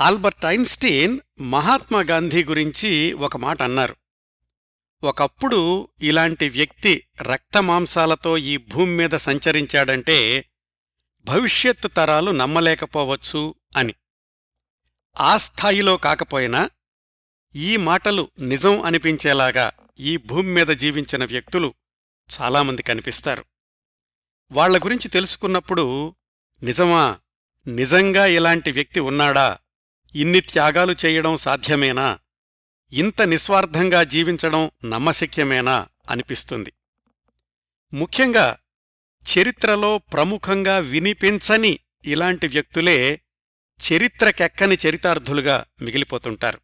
Albert Einstein Mahatma Gandhi గురించి ఒక మాట అన్నారు. ఒకప్పుడు ఇలాంటి వ్యక్తి రక్తమాంసాలతో ఈ భూమి మీద సంచరించాడంటే భవిష్యత్తు తరాలు నమ్మలేకపోవచ్చు అని. ఆ స్థాయిలో కాకపోయినా ఈ మాటలు నిజం అనిపించేలాగా ఈ భూమి మీద జీవించిన వ్యక్తులు చాలామంది కనిపిస్తారు. వాళ్ళ గురించి తెలుసుకున్నప్పుడు నిజమా? నిజంగా ఇలాంటి వ్యక్తి ఉన్నాడా? ఇన్ని త్యాగాలు చేయడం సాధ్యమేనా? ఇంత నిస్వార్థంగా జీవించడం నమ్మశక్యమేనా? అనిపిస్తుంది. ముఖ్యంగా చరిత్రలో ప్రముఖంగా వినిపించని ఇలాంటి వ్యక్తులే చరిత్రకెక్కని చరితార్థులుగా మిగిలిపోతుంటారు.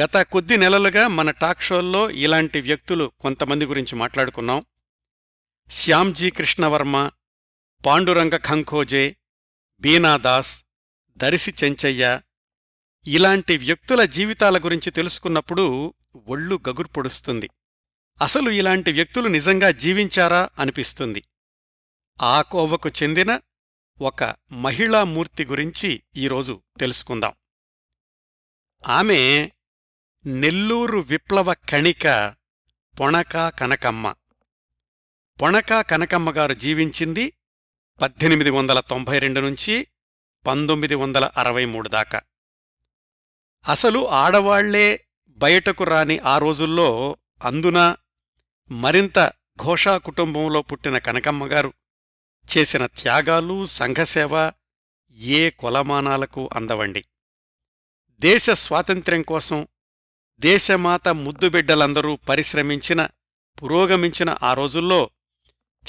గత కొద్ది నెలలుగా మన టాక్ షోల్లో ఇలాంటి వ్యక్తులు కొంతమంది గురించి మాట్లాడుకున్నాం. శ్యామ్జీ కృష్ణవర్మ పాండురంగ ఖంఖోజే బీనాదాస్ దరిసి చెంచయ్య ఇలాంటి వ్యక్తుల జీవితాల గురించి తెలుసుకున్నప్పుడు ఒళ్ళు గగుర్పొడుస్తుంది అసలు ఇలాంటి వ్యక్తులు నిజంగా జీవించారా అనిపిస్తుంది. ఆ కోవకు చెందిన ఒక మహిళామూర్తి గురించి ఈరోజు తెలుసుకుందాం. ఆమె నెల్లూరు విప్లవ కణిక పొణకా కనకమ్మ. పొణకా కనకమ్మగారు జీవించింది పద్దెనిమిది వందల తొంభై రెండు నుంచి పంతొమ్మిది వందల అరవై మూడు దాకా. అసలు ఆడవాళ్ళే బయటకు రాని ఆ రోజుల్లో అందున మరింత ఘోషా కుటుంబంలో పుట్టిన కనకమ్మగారు చేసిన త్యాగాలు సంఘసేవ ఏ కొలమానాలకు అందవండి. దేశ స్వాతంత్ర్యం కోసం దేశమాత ముద్దుబిడ్డలందరూ పరిశ్రమించిన పురోగమించిన ఆ రోజుల్లో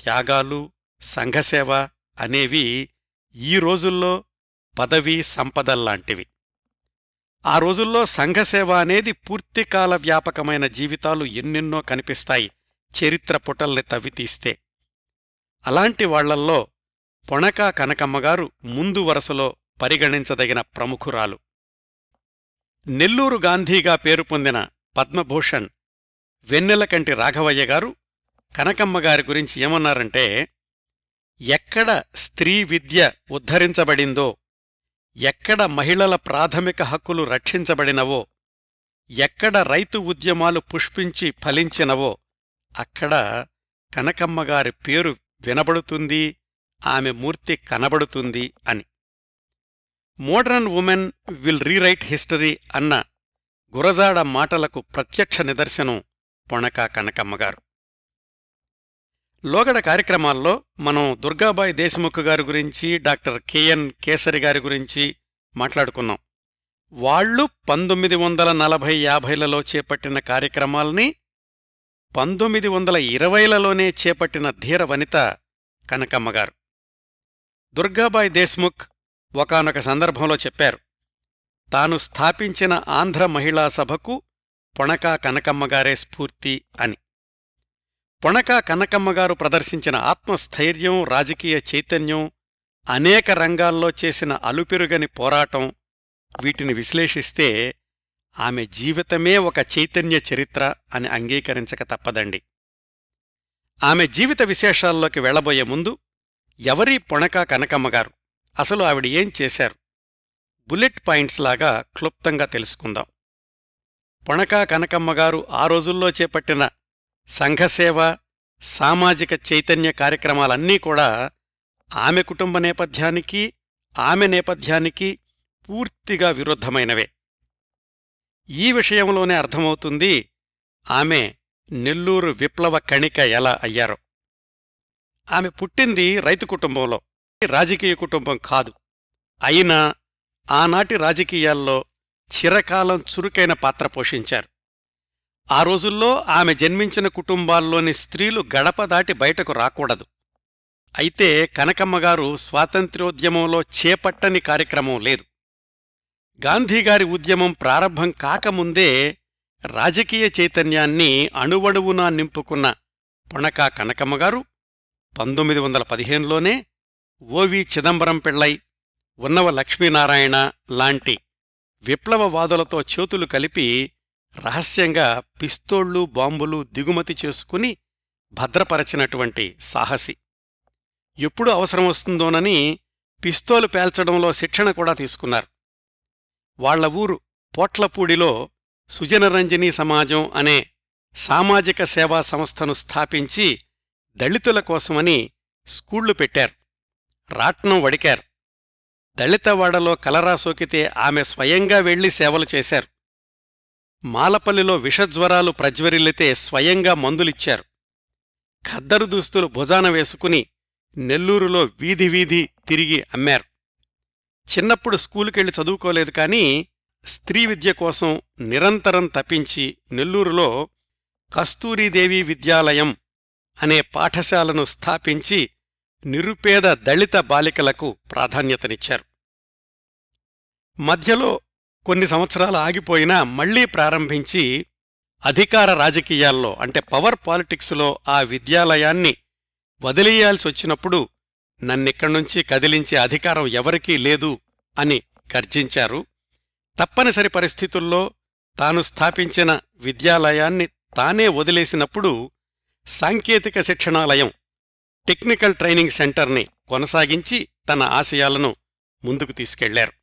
త్యాగాలు సంఘసేవ అనేవి ఈ రోజుల్లో పదవీ సంపదల్లాంటివి. ఆ రోజుల్లో సంఘసేవ అనేది పూర్తికాల వ్యాపకమైన జీవితాలు ఎన్నెన్నో కనిపిస్తాయి చరిత్ర పుటల్ని తవ్వితీస్తే అలాంటి వాళ్ళల్లో పొణకా కనకమ్మగారు ముందు వరసలో పరిగణించదగిన ప్రముఖురాలు. నెల్లూరు గాంధీగా పేరు పొందిన పద్మభూషణ్ వెన్నెలకంటి రాఘవయ్య గారు కనకమ్మగారి గురించి ఏమన్నారంటే ఎక్కడ స్త్రీ విద్య ఉద్ధరించబడిందో ఎక్కడ మహిళల ప్రాథమిక హక్కులు రక్షించబడినవో ఎక్కడ రైతు ఉద్యమాలు పుష్పించి ఫలించినవో అక్కడ కనకమ్మగారి పేరు వినబడుతుంది ఆమె మూర్తి కనబడుతుంది అని. Modern woman will rewrite history అన్న గురజాడ మాటలకు ప్రత్యక్ష నిదర్శనం పొణకా కనకమ్మగారు లోగడ కార్యక్రమాల్లో మనం దుర్గాబాయి దేశముఖ్ గారి గురించి డాక్టర్ కెఎన్ కేసరి గారి గురించి మాట్లాడుకున్నాం. వాళ్ళు పంతొమ్మిది వందల నలభై యాభైలలో చేపట్టిన కార్యక్రమాల్ని పంతొమ్మిది వందల ఇరవైలలోనే చేపట్టిన ధీర వనిత కనకమ్మగారు. దుర్గాబాయి దేశ్ముఖ్ ఒకనొక సందర్భంలో చెప్పారు తాను స్థాపించిన ఆంధ్ర మహిళా సభకు పొణకా కనకమ్మగారే స్ఫూర్తి అని. పొణకా కనకమ్మగారు ప్రదర్శించిన ఆత్మస్థైర్యం రాజకీయ చైతన్యం అనేక రంగాల్లో చేసిన అలుపెరుగని పోరాటం వీటిని విశ్లేషిస్తే ఆమె జీవితమే ఒక చైతన్య చరిత్ర అని అంగీకరించక తప్పదండి. ఆమె జీవిత విశేషాల్లోకి వెళ్ళబోయే ముందు ఎవరీ పొణకా కనకమ్మగారు అసలు ఆవిడ ఏం చేశారు? బుల్లెట్ పాయింట్స్ లాగా క్లుప్తంగా తెలుసుకుందాం. పొణకా కనకమ్మగారు ఆ రోజుల్లో చేపట్టిన సంఘసేవ సామాజిక చైతన్య కార్యక్రమాలన్నీ కూడా ఆమె కుటుంబ నేపథ్యానికి ఆమె నేపథ్యానికి పూర్తిగా విరుద్ధమైనవే. ఈ విషయంలోనే అర్థమవుతుంది ఆమె నెల్లూరు విప్లవ కణిక ఎలా అయ్యారో. ఆమె పుట్టింది రైతు కుటుంబంలో రాజకీయ కుటుంబం కాదు. అయినా ఆనాటి రాజకీయాల్లో చిరకాలం చురుకైన పాత్ర పోషించారు. ఆ రోజుల్లో ఆమె జన్మించిన కుటుంబాల్లోని స్త్రీలు గడప దాటి బయటకు రాకూడదు. అయితే కనకమ్మగారు స్వాతంత్ర్యోద్యమంలో చేపట్టని కార్యక్రమం లేదు. గాంధీగారి ఉద్యమం ప్రారంభం కాకముందే రాజకీయ చైతన్యాన్ని అణువణువునా నింపుకున్న పొణకా కనకమ్మగారు పంతొమ్మిది వందల పదిహేనులోనే ఓవి చిదంబరం పిళ్ళై ఉన్నవ లక్ష్మీనారాయణ లాంటి విప్లవవాదులతో చేతులు కలిపి రహస్యంగా పిస్తోళ్ళు బాంబులు దిగుమతి చేసుకుని భద్రపరచినటువంటి సాహసి. ఎప్పుడు అవసరం వస్తుందోనని పిస్తోలు పేల్చడంలో శిక్షణ కూడా తీసుకున్నారు. వాళ్ళ ఊరు పోట్లపూడిలో సుజనరంజని సమాజం అనే సామాజిక సేవా సంస్థను స్థాపించి దళితుల కోసమని స్కూళ్ళు పెట్టారు. రాట్నం వడికారు. దళితవాడలో కలరా సోకితే ఆమె స్వయంగా వెళ్ళి సేవలు చేశారు. మాలపల్లిలో విషజ్వరాలు ప్రజ్వరిల్లితే స్వయంగా మందులిచ్చారు. ఖద్దరు దుస్తులు భుజాన వేసుకుని నెల్లూరులో వీధి వీధి తిరిగి అమ్మారు. చిన్నప్పుడు స్కూలుకెళ్ళి చదువుకోలేదు కానీ స్త్రీ విద్య కోసం నిరంతరం తప్పించి నెల్లూరులో కస్తూరీదేవి విద్యాలయం అనే పాఠశాలను స్థాపించి నిరుపేద దళిత బాలికలకు ప్రాధాన్యతనిచ్చారు. మధ్యలో కొన్ని సంవత్సరాలు ఆగిపోయినా మళ్ళీ ప్రారంభించి అధికార రాజకీయాల్లో అంటే పవర్ పాలిటిక్స్లో ఆ విద్యాలయాన్ని వదిలేయాల్సి వచ్చినప్పుడు నన్నిక్కడ్నుంచి కదిలించే అధికారం ఎవరికీ లేదు అని గర్జించారు. తప్పనిసరి పరిస్థితుల్లో తాను స్థాపించిన విద్యాలయాన్ని తానే వదిలేసినప్పుడు సాంకేతిక శిక్షణాలయం టెక్నికల్ ట్రైనింగ్ సెంటర్ని కొనసాగించి తన ఆశయాలను ముందుకు తీసుకెళ్ళారు.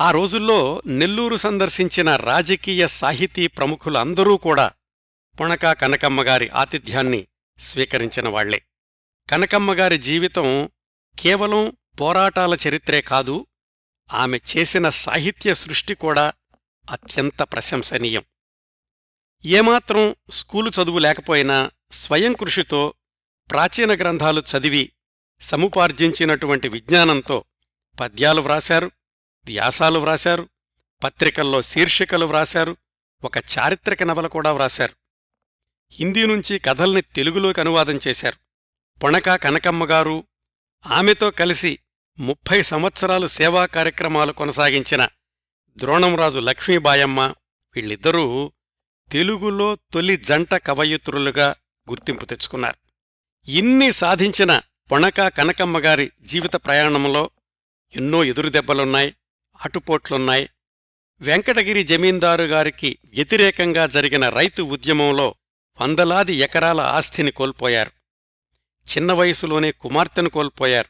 ఆ రోజుల్లో నెల్లూరు సందర్శించిన రాజకీయ సాహితీ ప్రముఖులందరూ కూడా పుణకా కనకమ్మగారి ఆతిథ్యాన్ని స్వీకరించిన వాళ్ళే. కనకమ్మగారి జీవితం కేవలం పోరాటాల చరిత్రే కాదు ఆమె చేసిన సాహిత్య సృష్టి కూడా అత్యంత ప్రశంసనీయం. ఏమాత్రం స్కూలు చదువు లేకపోయినా స్వయం కృషితో ప్రాచీన గ్రంథాలు చదివి సముపార్జించినటువంటి విజ్ఞానంతో పద్యాలు వ్రాశారు. వ్యాసాలు వ్రాశారు పత్రికల్లో శీర్షికలు వ్రాశారు ఒక చారిత్రక నవల కూడా వ్రాశారు. హిందీ నుంచి కథల్ని తెలుగులోకి అనువాదం చేశారు. పొణకా కనకమ్మగారు ఆమెతో కలిసి ముప్పై సంవత్సరాలు సేవా కార్యక్రమాలు కొనసాగించిన ద్రోణంరాజు లక్ష్మీబాయమ్మ వీళ్ళిద్దరూ తెలుగులో తొలి జంట కవయిత్రులుగా గుర్తింపు తెచ్చుకున్నారు. ఇన్ని సాధించిన పొణకా కనకమ్మగారి జీవిత ప్రయాణంలో ఎన్నో ఎదురుదెబ్బలున్నాయి. అటుపోట్లున్నాయి వెంకటగిరి జమీందారు గారికి వ్యతిరేకంగా జరిగిన రైతు ఉద్యమంలో వందలాది ఎకరాల ఆస్తిని కోల్పోయారు. చిన్న వయసులోనే కుమార్తెను కోల్పోయారు.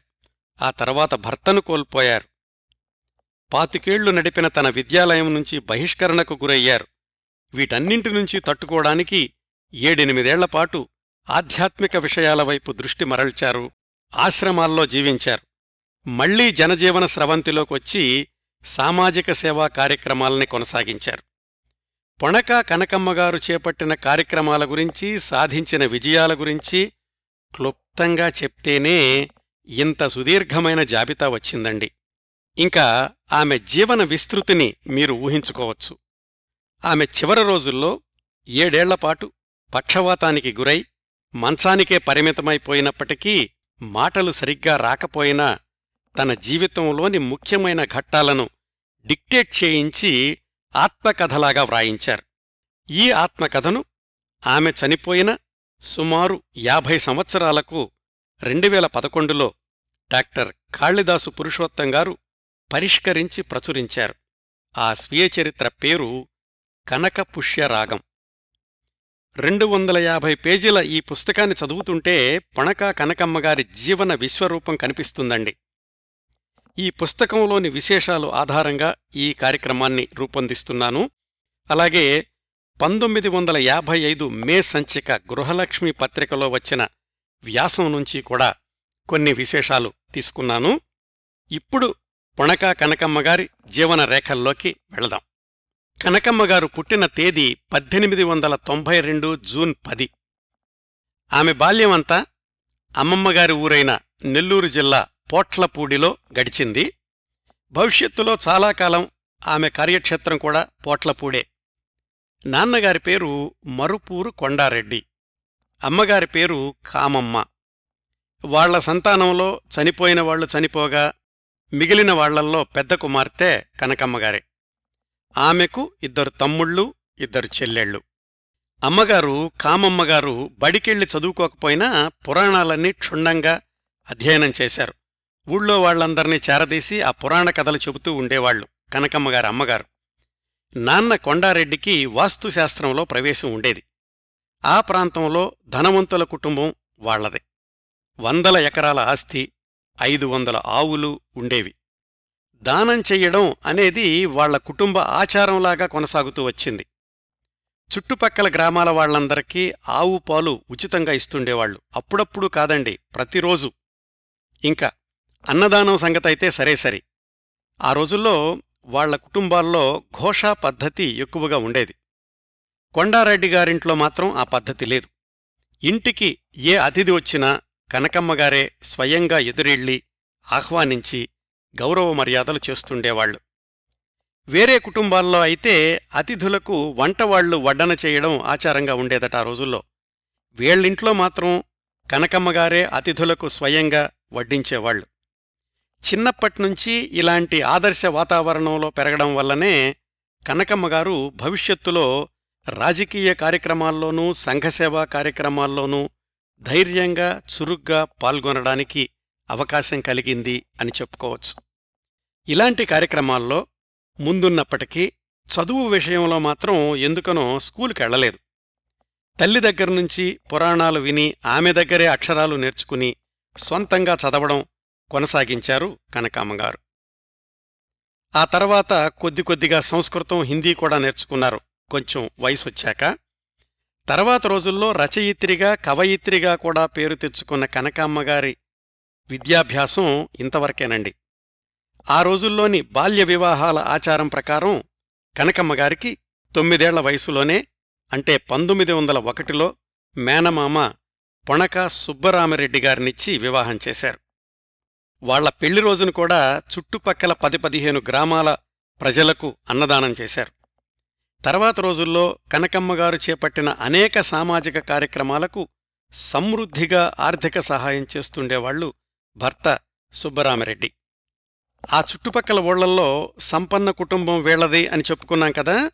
ఆ తర్వాత భర్తను కోల్పోయారు. పాతికేళ్ళు నడిపిన తన విద్యాలయం నుంచి బహిష్కరణకు గురయ్యారు. వీటన్నింటి నుంచి తట్టుకోవడానికి ఏడెనిమిదేళ్ళపాటు ఆధ్యాత్మిక విషయాల వైపు దృష్టి మరల్చారు. ఆశ్రమాల్లో జీవించారు. మళ్ళీ జనజీవన స్రవంతిలోకొచ్చి సామాజిక సేవా కార్యక్రమాలని కొనసాగించారు. పొణక కనకమ్మగారు చేపట్టిన కార్యక్రమాల గురించి సాధించిన విజయాల గురించి క్లుప్తంగా చెప్తేనే ఇంత సుదీర్ఘమైన జాబితా వచ్చిందండి. ఇంకా ఆమె జీవన విస్తృతిని మీరు ఊహించుకోవచ్చు. ఆమె చివరి రోజుల్లో ఏడేళ్ళపాటు పక్షవాతానికి గురై మంచానికే పరిమితమైపోయినప్పటికీ మాటలు సరిగ్గా రాకపోయినా తన జీవితంలోని ముఖ్యమైన ఘట్టాలను డిక్టేట్ చేయించి ఆత్మకథలాగా వ్రాయించారు. ఈ ఆత్మకథను ఆమె చనిపోయిన సుమారు యాభై సంవత్సరాలకు రెండువేల పదకొండులో డాక్టర్ కాళిదాసు పురుషోత్తం గారు పరిష్కరించి ప్రచురించారు. ఆ స్వీయ చరిత్ర పేరు కనకపుష్యరాగం రెండు వందల యాభై పేజీల ఈ పుస్తకాన్ని చదువుతుంటే పొణకా కనకమ్మగారి జీవన విశ్వరూపం కనిపిస్తుందండి. ఈ పుస్తకంలోని విశేషాలు ఆధారంగా ఈ కార్యక్రమాన్ని రూపొందిస్తున్నాను. అలాగే పంతొమ్మిది వందల యాభై ఐదు మే సంచిక గృహలక్ష్మి పత్రికలో వచ్చిన వ్యాసం నుంచి కూడా కొన్ని విశేషాలు తీసుకున్నాను. ఇప్పుడు పొణకా కనకమ్మగారి జీవన రేఖల్లోకి వెళదాం. కనకమ్మగారు పుట్టిన తేదీ పద్దెనిమిది వందల తొంభై రెండు జూన్ పది. ఆమె బాల్యమంతా అమ్మమ్మగారి ఊరైన నెల్లూరు జిల్లా పోట్లపూడిలో గడిచింది. భవిష్యత్తులో చాలా కాలం ఆమె కార్యక్షేత్రం కూడా పోట్లపూడే. నాన్నగారి పేరు మరుపూరు కొండారెడ్డి. అమ్మగారి పేరు కామమ్మ. వాళ్ళ సంతానంలో చనిపోయిన వాళ్ళు చనిపోగా మిగిలిన వాళ్ళల్లో పెద్ద కుమార్తె కనకమ్మగారే. ఆమెకు ఇద్దరు తమ్ముళ్ళు ఇద్దరు చెల్లెళ్ళు. అమ్మగారు కామమ్మగారు బడికెళ్ళి చదువుకోకపోయినా పురాణాలన్నీ క్షుణ్ణంగా అధ్యయనం చేశారు. ఊళ్ళో వాళ్ళందర్నీ చేరదీసి ఆ పురాణ కథలు చెబుతూ ఉండేవాళ్ళు కనకమ్మగారు అమ్మగారు. నాన్న కొండారెడ్డికి వాస్తుశాస్త్రంలో ప్రవేశం ఉండేది. ఆ ప్రాంతంలో ధనవంతుల కుటుంబం వాళ్ళదే వందల ఎకరాల ఆస్తి ఐదు వందల ఆవులు ఉండేవి. దానం చెయ్యడం అనేది వాళ్ళ కుటుంబ ఆచారంలాగా కొనసాగుతూ వచ్చింది. చుట్టుపక్కల గ్రామాల వాళ్ళందరికీ ఆవు పాలు ఉచితంగా ఇస్తుండేవాళ్ళు అప్పుడప్పుడు కాదండి ప్రతిరోజు. ఇంకా అన్నదానం సంగతైతే సరే సరి. ఆ రోజుల్లో వాళ్ళ కుటుంబాల్లో ఘోషా పద్ధతి ఎక్కువగా ఉండేది. కొండారెడ్డి గారింట్లో మాత్రం ఆ పద్ధతి లేదు. ఇంటికి ఏ అతిథి వచ్చినా కనకమ్మగారే స్వయంగా ఎదురెళ్ళి ఆహ్వానించి గౌరవ మర్యాదలు చేస్తుండేవాళ్ళు వేరే కుటుంబాల్లో అయితే అతిథులకు వంటవాళ్ళు వడ్డన చేయడం ఆచారంగా ఉండేదట ఆ రోజుల్లో. వీళ్ళింట్లో మాత్రం కనకమ్మగారే అతిథులకు స్వయంగా వడ్డించేవాళ్ళు చిన్నప్పట్నుంచి ఇలాంటి ఆదర్శ వాతావరణంలో పెరగడం వల్లనే కనకమ్మగారు భవిష్యత్తులో రాజకీయ కార్యక్రమాల్లోనూ సంఘసేవా కార్యక్రమాల్లోనూ ధైర్యంగా చురుగ్గా పాల్గొనడానికి అవకాశం కలిగింది అని చెప్పుకోవచ్చు. ఇలాంటి కార్యక్రమాల్లో ముందున్నప్పటికీ చదువు విషయంలో మాత్రం ఎందుకనో స్కూలుకెళ్ళలేదు తల్లి దగ్గర్నుంచి పురాణాలు విని ఆమె దగ్గరే అక్షరాలు నేర్చుకుని సొంతంగా చదవడం కొనసాగించారు కనకామ్మగారు ఆ తర్వాత కొద్ది కొద్దిగా సంస్కృతం హిందీ కూడా నేర్చుకున్నారు. కొంచెం వయసొచ్చాక తర్వాత రోజుల్లో రచయిత్రిగా కవయిత్రిగా కూడా పేరు తెచ్చుకున్న కనకామ్మగారి విద్యాభ్యాసం ఇంతవరకేనండి. ఆ రోజుల్లోని బాల్య వివాహాల ఆచారం ప్రకారం కనకమ్మగారికి తొమ్మిదేళ్ళ వయసులోనే అంటే పంతొమ్మిది వందల ఒకటిలో మేనమామ పొణక సుబ్బరామరెడ్డి గారినిచ్చి వివాహం చేశారు. వాళ్ళ పెళ్ళి రోజును కూడా చుట్టుపక్కల పది పదిహేను గ్రామాల ప్రజలకు అన్నదానం చేశారు. తర్వాత రోజుల్లో కనకమ్మగారు చేపట్టిన అనేక సామాజిక కార్యక్రమాలకు సమృద్ధిగా ఆర్థిక సహాయం చేస్తుండేవాళ్ళు భర్త సుబ్బరామరెడ్డి. ఆ చుట్టుపక్కల ఊళ్ళల్లో సంపన్న కుటుంబం వీళ్ళది అని చెప్పుకున్నాం కదా?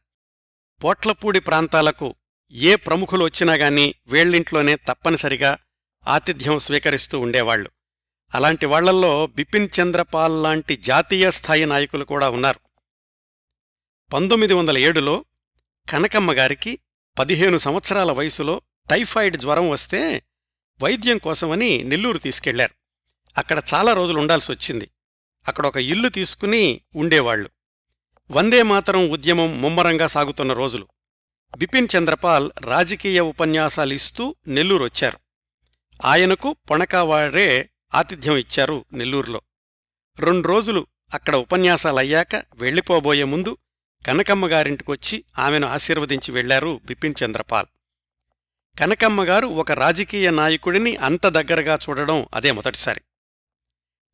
పోట్లపూడి ప్రాంతాలకు ఏ ప్రముఖులు వచ్చినా గాని వేళ్ళింట్లోనే తప్పనిసరిగా ఆతిథ్యం స్వీకరిస్తూ ఉండేవాళ్ళు అలాంటి వాళ్ళల్లో బిపిన్ చంద్రపాల్ లాంటి జాతీయ స్థాయి నాయకులు కూడా ఉన్నారు. పంతొమ్మిది వందల ఏడులో కనకమ్మగారికి పదిహేను సంవత్సరాల వయసులో టైఫాయిడ్ జ్వరం వస్తే వైద్యం కోసమని నెల్లూరు తీసుకెళ్ళారు. అక్కడ చాలా రోజులు ఉండాల్సి వచ్చింది. అక్కడ ఒక ఇల్లు తీసుకుని ఉండేవాళ్ళు వందే మాతరం ఉద్యమం ముమ్మరంగా సాగుతున్న రోజులు. బిపిన్ చంద్రపాల్ రాజకీయ ఉపన్యాసాలిస్తూ నెల్లూరొచ్చారు ఆయనకు పొణకావారే ఆతిథ్యం ఇచ్చారు నెల్లూరులో. రెండు రోజులు అక్కడ ఉపన్యాసాలయ్యాక వెళ్ళిపోబోయే ముందు కనకమ్మగారింటికొచ్చి ఆమెను ఆశీర్వదించి వెళ్ళారు బిపిన్ చంద్రపాల్. కనకమ్మగారు ఒక రాజకీయ నాయకుడిని అంత దగ్గరగా చూడడం అదే మొదటిసారి.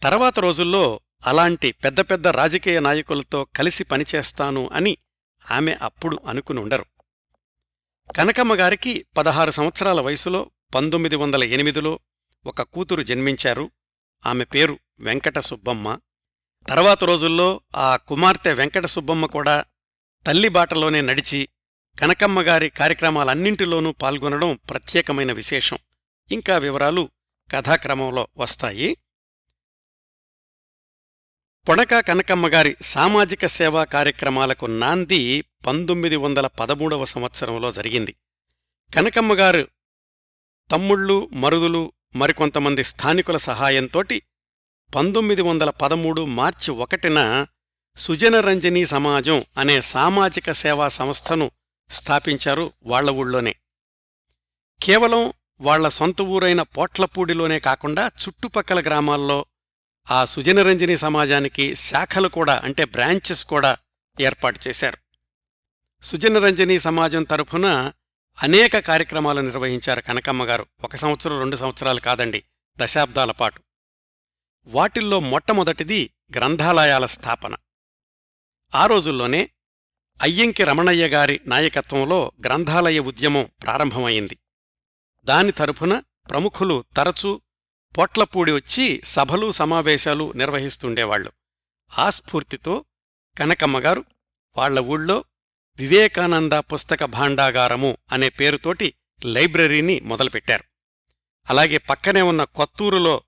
తర్వాత రోజుల్లో అలాంటి పెద్ద పెద్ద రాజకీయ నాయకులతో కలిసి పనిచేస్తాను అని ఆమె అప్పుడు అనుకుని ఉండరు. కనకమ్మగారికి పదహారు సంవత్సరాల వయసులో పంతొమ్మిది వందల ఎనిమిదిలో ఒక కూతురు జన్మించారు. ఆమె పేరు వెంకట సుబ్బమ్మ. తర్వాత రోజుల్లో ఆ కుమార్తె వెంకట సుబ్బమ్మ కూడా తల్లి బాటలోనే నడిచి కనకమ్మగారి కార్యక్రమాలన్నింటిలోనూ పాల్గొనడం ప్రత్యేకమైన విశేషం. ఇంకా వివరాలు కథాక్రమంలో వస్తాయి. పొడక కనకమ్మగారి సామాజిక సేవా కార్యక్రమాలకు నాంది పంతొమ్మిది వందల పదమూడవ సంవత్సరంలో జరిగింది. కనకమ్మగారు తమ్ముళ్ళు మరుదులు మరికొంతమంది స్థానికుల సహాయంతోటి పంతొమ్మిది వందల పదమూడు మార్చి ఒకటిన సుజనరంజనీ సమాజం అనే సామాజిక సేవా సంస్థను స్థాపించారు వాళ్ళ ఊళ్ళోనే. కేవలం వాళ్ళ సొంత ఊరైన పోట్లపూడిలోనే కాకుండా చుట్టుపక్కల గ్రామాల్లో ఆ సుజనరంజని సమాజానికి శాఖలు కూడా అంటే బ్రాంచెస్ కూడా ఏర్పాటు చేశారు. సుజనరంజని సమాజం తరఫున అనేక కార్యక్రమాలు నిర్వహించారు కనకమ్మగారు ఒక సంవత్సరం రెండు సంవత్సరాలు కాదండి. దశాబ్దాల పాటు. వాటిల్లో మొట్టమొదటిది గ్రంథాలయాల స్థాపన. ఆ రోజుల్లోనే అయ్యంకి రమణయ్య గారి నాయకత్వంలో గ్రంథాలయ ఉద్యమం ప్రారంభమైంది. దాని తరఫున ప్రముఖులు తరచూ పొట్లపూడి వచ్చి సభలు సమావేశాలు నిర్వహిస్తుండేవాళ్ళు ఆ స్ఫూర్తితో కనకమ్మగారు వాళ్ళ ఊళ్ళో వివేకానంద పుస్తక భాండాగారము అనే పేరుతోటి లైబ్రరీని మొదలుపెట్టారు. అలాగే పక్కనే ఉన్న కొత్తూరులో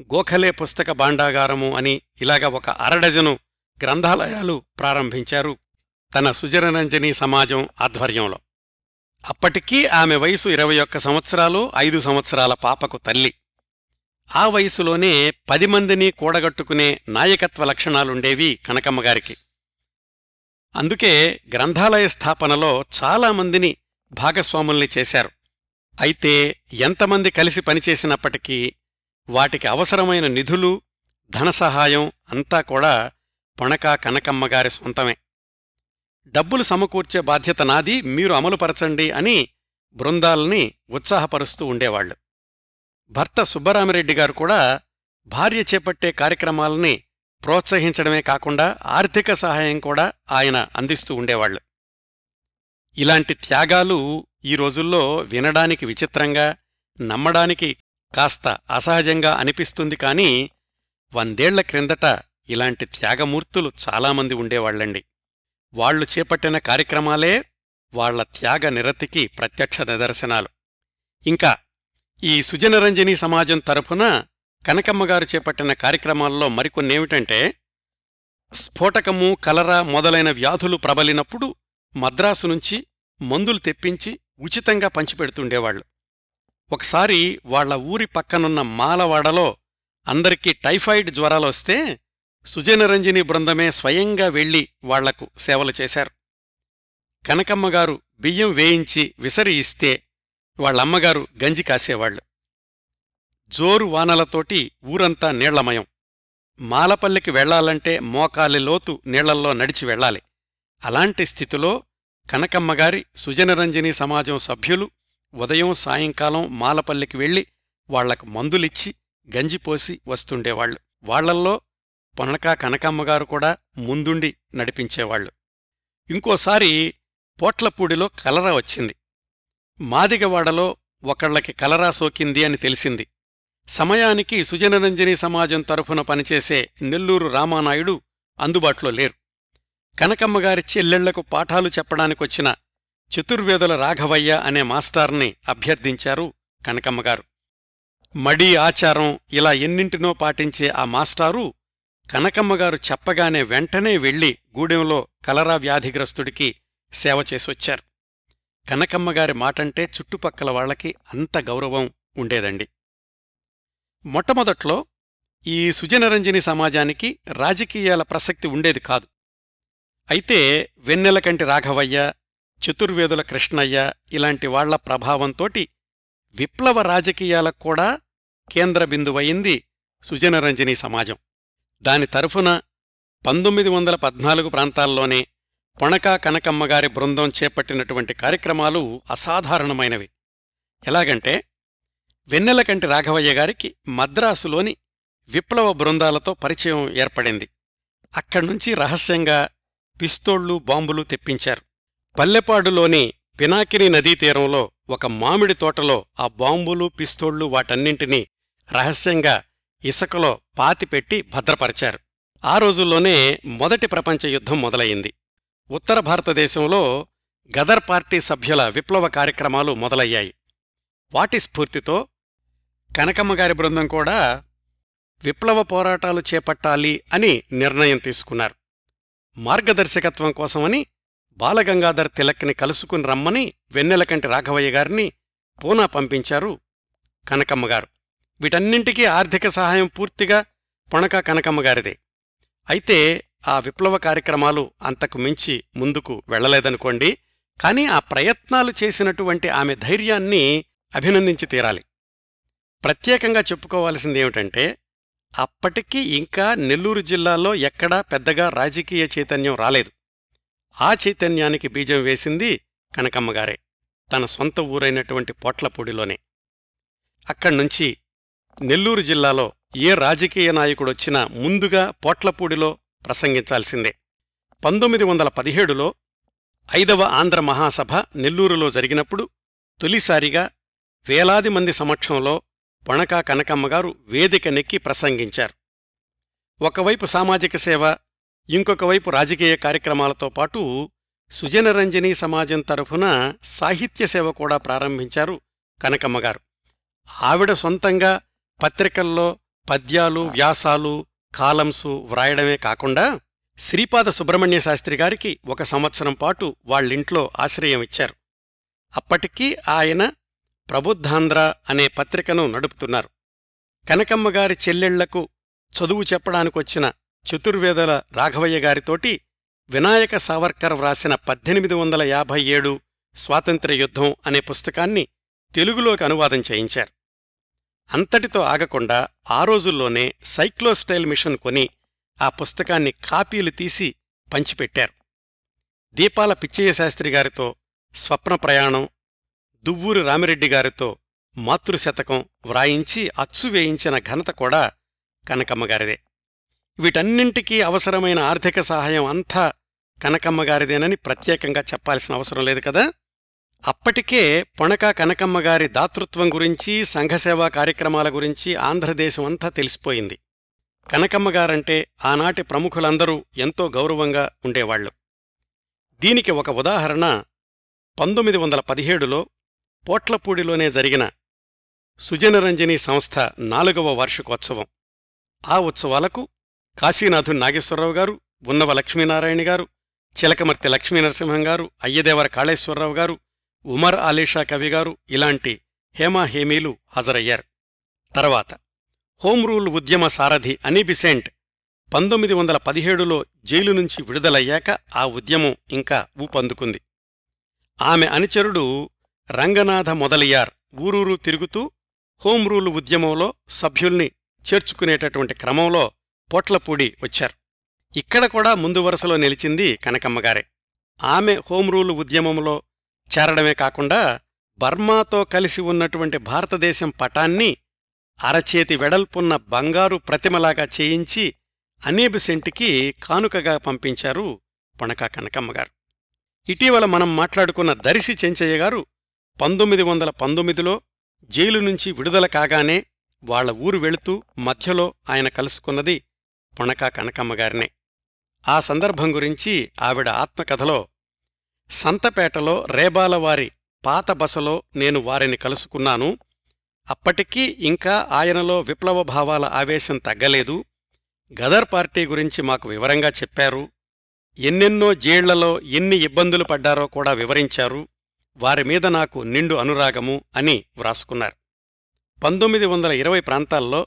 గోఖలే పుస్తక భాండాగారము అని ఇలాగ ఒక అరడజను గ్రంథాలయాలు ప్రారంభించారు తన సుజనరంజని సమాజం ఆధ్వర్యంలో. అప్పటికీ ఆమె వయసు ఇరవై ఒక్క సంవత్సరాలు ఐదు సంవత్సరాల పాపకు తల్లి. ఆ వయసులోనే పది మందిని కూడగట్టుకునే నాయకత్వ లక్షణాలుండేవి కనకమ్మగారికి అందుకే గ్రంథాలయ స్థాపనలో చాలామందిని భాగస్వాముల్ని చేశారు. అయితే ఎంతమంది కలిసి పనిచేసినప్పటికీ వాటికి అవసరమైన నిధులు ధనసహాయం అంతా కూడా పొణకా కనకమ్మగారి సొంతమే. డబ్బులు సమకూర్చే బాధ్యత నాది మీరు అమలుపరచండి అని బృందాల్ని ఉత్సాహపరుస్తూ ఉండేవాళ్ళు భర్త సుబ్బరామిరెడ్డి గారు కూడా భార్య చేపట్టే కార్యక్రమాల్ని ప్రోత్సహించడమే కాకుండా ఆర్థిక సహాయం కూడా ఆయన అందిస్తూ ఉండేవాళ్ళు ఇలాంటి త్యాగాలు ఈ రోజుల్లో వినడానికి విచిత్రంగా నమ్మడానికి కాస్త అసహజంగా అనిపిస్తుంది కాని వందేళ్ళ క్రిందట ఇలాంటి త్యాగమూర్తులు చాలామంది ఉండేవాళ్ళండి వాళ్ళు చేపట్టిన కార్యక్రమాలే వాళ్ళ త్యాగ నిరతికి ప్రత్యక్ష నిదర్శనాలు. ఇంకా ఈ సుజనరంజని సమాజం తరఫున కనకమ్మగారు చేపట్టిన కార్యక్రమాల్లో మరికొన్నేమిటంటే స్ఫోటకము కలరా మొదలైన వ్యాధులు ప్రబలినప్పుడు మద్రాసు నుంచి మందులు తెప్పించి ఉచితంగా పంచిపెడుతుండేవాళ్ళు ఒకసారి వాళ్ళ ఊరి పక్కనున్న మాలవాడలో అందరికీ టైఫాయిడ్ జ్వరాలొస్తే సుజనరంజని బృందమే స్వయంగా వెళ్ళి వాళ్ళకు సేవలు చేశారు. కనకమ్మగారు బియ్యం వేయించి విసరి ఇస్తే వాళ్ళమ్మగారు గంజి కాసేవాళ్ళు జోరు వానలతోటి ఊరంతా నీళ్ళమయం. మాలపల్లికి వెళ్ళాలంటే మోకాలి లోతు నీళ్ళల్లో నడిచి వెళ్ళాలి అలాంటి స్థితిలో కనకమ్మగారి సుజనరంజని సమాజం సభ్యులు ఉదయం సాయంకాలం మాలపల్లికి వెళ్ళి వాళ్ళకు మందులిచ్చి గంజిపోసి వస్తుండేవాళ్ళు. వాళ్ళల్లో పొనకా కనకమ్మగారు కూడా ముందుండి నడిపించేవాళ్ళు. ఇంకోసారి పోట్లపూడిలో కలరా వచ్చింది. మాదిగవాడలో ఒకళ్ళకి కలరా సోకింది అని తెలిసింది. సమయానికి సుజనరంజని సమాజం తరఫున పనిచేసే నెల్లూరు రామానాయుడు అందుబాటులో లేరు. కనకమ్మగారి చెల్లెళ్ళకు పాఠాలు చెప్పడానికొచ్చిన చతుర్వేదుల రాఘవయ్య అనే మాస్టార్ని అభ్యర్థించారు కనకమ్మగారు మడి ఆచారం ఇలా ఎన్నింటినో పాటించే ఆ మాస్టారు కనకమ్మగారు చెప్పగానే వెంటనే వెళ్ళి గూడెంలో కలరా వ్యాధిగ్రస్తుడికి సేవ చేసొచ్చారు. కనకమ్మగారి మాటంటే చుట్టుపక్కల వాళ్ళకి అంత గౌరవం ఉండేదండి. మొట్టమొదట్లో ఈ సుజనరంజని సమాజానికి రాజకీయాల ప్రసక్తి ఉండేది కాదు. అయితే వెన్నెలకంటి రాఘవయ్య చతుర్వేదుల కృష్ణయ్య ఇలాంటి వాళ్ళ ప్రభావంతోటి విప్లవ రాజకీయాలకు కూడా కేంద్ర బిందువయింది సుజనరంజని సమాజం. దాని తరఫున పంతొమ్మిది వందల పద్నాలుగు ప్రాంతాల్లోనే పొణకా కనకమ్మగారి బృందం చేపట్టినటువంటి కార్యక్రమాలు అసాధారణమైనవి. ఎలాగంటే వెన్నెలకంటి రాఘవయ్య గారికి మద్రాసులోని విప్లవ బృందాలతో పరిచయం ఏర్పడింది. అక్కడ్నుంచి రహస్యంగా పిస్తోళ్ళు బాంబులు తెప్పించారు. పల్లెపాడులోని పినాకిని నదీ తీరంలో ఒక మామిడి తోటలో ఆ బాంబులు పిస్తోళ్ళు వాటన్నింటినీ రహస్యంగా ఇసుకలో పాతిపెట్టి భద్రపరిచారు. ఆ రోజుల్లోనే మొదటి ప్రపంచ యుద్ధం మొదలయింది ఉత్తర భారతదేశంలో గదర్ పార్టీ సభ్యుల విప్లవ కార్యక్రమాలు మొదలయ్యాయి. వాటి స్ఫూర్తితో కనకమ్మగారి బృందం కూడా విప్లవ పోరాటాలు చేపట్టాలి అని నిర్ణయం తీసుకున్నారు. మార్గదర్శకత్వం కోసమని బాలగంగాధర్ తిలక్ని కలుసుకుని రమ్మని వెన్నెలకంటి రాఘవయ్య గారిని పూనా పంపించారు కనకమ్మగారు వీటన్నింటికీ ఆర్థిక సహాయం పూర్తిగా పొణక కనకమ్మగారిదే అయితే ఆ విప్లవ కార్యక్రమాలు అంతకు మించి ముందుకు వెళ్ళలేదనుకోండి కాని ఆ ప్రయత్నాలు చేసినటువంటి ఆమె ధైర్యాన్ని అభినందించి తీరాలి. ప్రత్యేకంగా చెప్పుకోవాల్సిందేమిటంటే అప్పటికి ఇంకా నెల్లూరు జిల్లాలో ఎక్కడా పెద్దగా రాజకీయ చైతన్యం రాలేదు. ఆ చైతన్యానికి బీజం వేసింది కనకమ్మగారే తన సొంత ఊరైనటువంటి పోట్లపూడిలోనే. అక్కడ్నుంచి నెల్లూరు జిల్లాలో ఏ రాజకీయ నాయకుడొచ్చినా ముందుగా పోట్లపూడిలో ప్రసంగించాల్సిందే. పంతొమ్మిది వందల పదిహేడులో ఐదవ ఆంధ్ర మహాసభ నెల్లూరులో జరిగినప్పుడు తొలిసారిగా వేలాది మంది సమక్షంలో పొణకా కనకమ్మగారు వేదిక నెక్కి ప్రసంగించారు. ఒకవైపు సామాజిక సేవ ఇంకొక వైపు రాజకీయ కార్యక్రమాలతో పాటు సుజనరంజని సమాజం తరఫున సాహిత్య సేవ కూడా ప్రారంభించారు కనకమ్మగారు ఆవిడ సొంతంగా పత్రికల్లో పద్యాలు వ్యాసాలు కాలమ్సు వ్రాయడమే కాకుండా శ్రీపాద సుబ్రహ్మణ్య శాస్త్రి గారికి ఒక సంవత్సరం పాటు వాళ్ళింట్లో ఆశ్రయం ఇచ్చారు. అప్పటికీ ఆయన ప్రబుద్ధాంధ్ర అనే పత్రికను నడుపుతున్నారు. కనకమ్మగారి చెల్లెళ్ళకు చదువు చెప్పడానికొచ్చిన చతుర్వేదల రాఘవయ్య గారితోటి వినాయక సావర్కర్ వ్రాసిన పద్దెనిమిది వందల యాభై ఏడు స్వాతంత్ర్య యుద్ధం అనే పుస్తకాన్ని తెలుగులోకి అనువాదం చేయించారు. అంతటితో ఆగకుండా ఆ రోజుల్లోనే సైక్లోస్టైల్ మిషన్ కొని ఆ పుస్తకాన్ని కాపీలు తీసి పంచిపెట్టారు. దీపాల పిచ్చయ్య శాస్త్రి గారితో స్వప్న ప్రయాణం దువ్వూరు రామిరెడ్డి గారితో మాతృశతకం వ్రాయించి అచ్చు వేయించిన ఘనత కూడా కనకమ్మగారిదే వీటన్నింటికీ అవసరమైన ఆర్థిక సహాయం అంతా కనకమ్మగారిదేనని ప్రత్యేకంగా చెప్పాల్సిన అవసరం లేదు కదా? అప్పటికే పొణక కనకమ్మగారి దాతృత్వం గురించి సంఘసేవా కార్యక్రమాల గురించి ఆంధ్రదేశం అంతా తెలిసిపోయింది. కనకమ్మగారంటే ఆనాటి ప్రముఖులందరూ ఎంతో గౌరవంగా ఉండేవాళ్ళు దీనికి ఒక ఉదాహరణ పంతొమ్మిది వందల పదిహేడులో పోట్లపూడిలోనే జరిగిన సుజనరంజని సంస్థ నాలుగవ వార్షికోత్సవం. ఆ ఉత్సవాలకు కాశీనాథు నాగేశ్వరరావు గారు ఉన్నవ లక్ష్మీనారాయణ గారు చిలకమర్తి లక్ష్మీనరసింహం గారు అయ్యదేవర కాళేశ్వరరావు గారు ఉమర్ ఆలీషా కవి గారు ఇలాంటి హేమాహేమీలు హాజరయ్యారు. తర్వాత హోం రూల్ ఉద్యమ సారథి అనీబిసెంట్ పంతొమ్మిది వందల పదిహేడులో జైలు నుంచి విడుదలయ్యాక ఆ ఉద్యమం ఇంకా ఊపందుకుంది. ఆమె అనుచరుడు రంగనాథ మొదలియార్ ఊరూరు తిరుగుతూ హోం రూల్ ఉద్యమంలో సభ్యుల్ని చేర్చుకునేటటువంటి క్రమంలో పొట్లపూడి వచ్చారు. ఇక్కడ కూడా ముందు వరుసలో నిలిచింది కనకమ్మగారే ఆమె హోం రూల్ ఉద్యమంలో చేరడమే కాకుండా బర్మాతో కలిసి ఉన్నటువంటి భారతదేశం పటాన్ని అరచేతి వెడల్పున్న బంగారు ప్రతిమలాగా చేయించి అనేబిసెంట్కి కానుకగా పంపించారు పొణకా కనకమ్మగారు ఇటీవల మనం మాట్లాడుకున్న దరిసి చెంచయ్య గారు పంతొమ్మిది వందల పంతొమ్మిదిలో జైలు నుంచి విడుదల కాగానే వాళ్ళ ఊరు వెళుతూ మధ్యలో ఆయన కలుసుకున్నది పొణకా కనకమ్మగారినే ఆ సందర్భం గురించి ఆవిడ ఆత్మకథలో సంతపేటలో రేబాలవారి పాత బసలో నేను వారిని కలుసుకున్నాను అప్పటికీ ఇంకా ఆయనలో విప్లవ భావాల ఆవేశం తగ్గలేదు గదర్ పార్టీ గురించి మాకు వివరంగా చెప్పారు ఎన్నెన్నో జేళ్ళలో ఎన్ని ఇబ్బందులు పడ్డారో కూడా వివరించారు వారి మీద నాకు నిండు అనురాగము అని వ్రాసుకున్నారు. పంతొమ్మిది వందల ఇరవై ప్రాంతాల్లో